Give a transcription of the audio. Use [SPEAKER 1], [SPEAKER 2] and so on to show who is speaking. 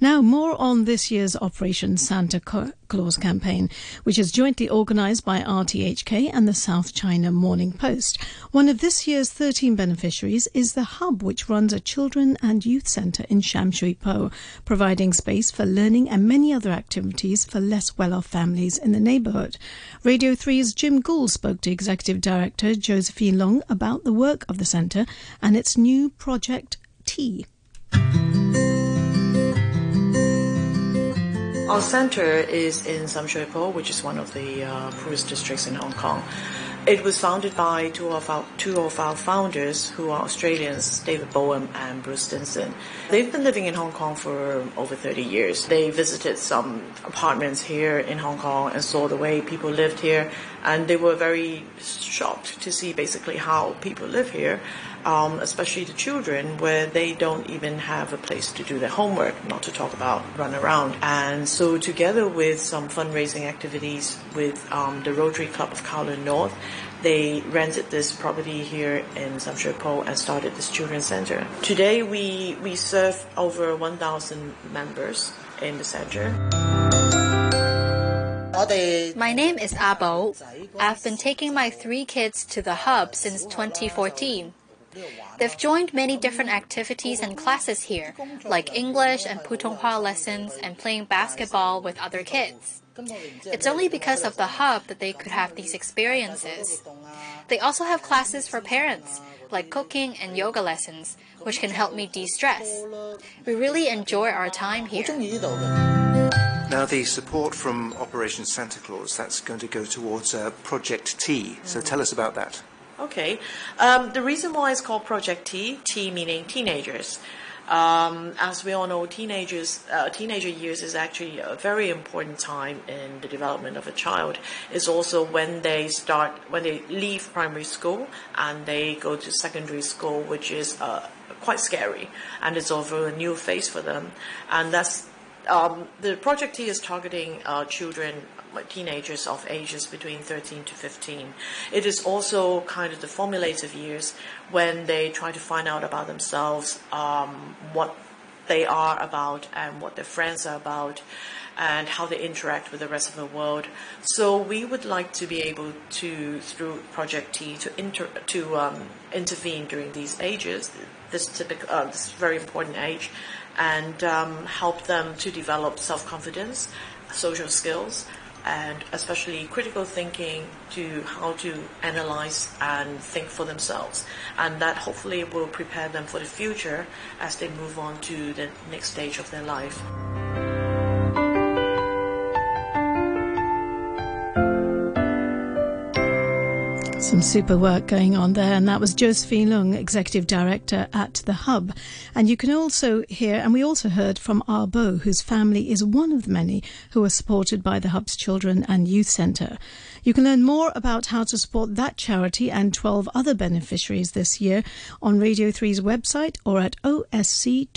[SPEAKER 1] Now, more on this year's Operation Santa Claus campaign, which is jointly organised by RTHK and the South China Morning Post. One of this year's 13 beneficiaries is the Hub, which runs a children and youth centre in Sham Shui Po, providing space for learning and many other activities for less well off families in the neighbourhood. Radio 3's Jim Gould spoke to Executive Director Josephine Long about the work of the centre and its new Project T.
[SPEAKER 2] Our center is in Sham Shui Po, which is one of the uh, poorest districts in Hong Kong. It was founded by two of our two of our founders, who are Australians, David Bowen and Bruce Stinson. They've been living in Hong Kong for over 30 years. They visited some apartments here in Hong Kong and saw the way people lived here, and they were very shocked to see basically how people live here um, especially the children, where they don't even have a place to do their homework, not to talk about run around. And so, together with some fundraising activities with um, the Rotary Club of Kowloon North, they rented this property here in Sham Po and started this children's center. Today, we, we serve over 1,000 members in the center.
[SPEAKER 3] My name is Abo. I've been taking my three kids to the hub since 2014. They've joined many different activities and classes here, like English and Putonghua lessons and playing basketball with other kids. It's only because of the hub that they could have these experiences. They also have classes for parents, like cooking and yoga lessons, which can help me de stress. We really enjoy our time here.
[SPEAKER 4] Now, the support from Operation Santa Claus, that's going to go towards uh, Project T. So tell us about that.
[SPEAKER 2] Okay. Um, the reason why it's called Project T, T meaning teenagers. Um, as we all know, teenagers, uh, teenager years is actually a very important time in the development of a child. It's also when they start, when they leave primary school and they go to secondary school, which is uh, quite scary, and it's also a new phase for them. And that's um, the Project T is targeting uh, children teenagers of ages between 13 to 15. It is also kind of the formulative years when they try to find out about themselves, um, what they are about, and what their friends are about, and how they interact with the rest of the world. So we would like to be able to, through Project T, to inter- to um, intervene during these ages, this typical, uh, this very important age, and um, help them to develop self confidence, social skills, and especially critical thinking to how to analyze and think for themselves. And that hopefully will prepare them for the future as they move on to the next stage of their life.
[SPEAKER 1] Some super work going on there, and that was Josephine Lung, Executive Director at The Hub. And you can also hear, and we also heard from Arbo, whose family is one of the many who are supported by The Hub's Children and Youth Centre. You can learn more about how to support that charity and 12 other beneficiaries this year on Radio 3's website or at osc.scmp.gov.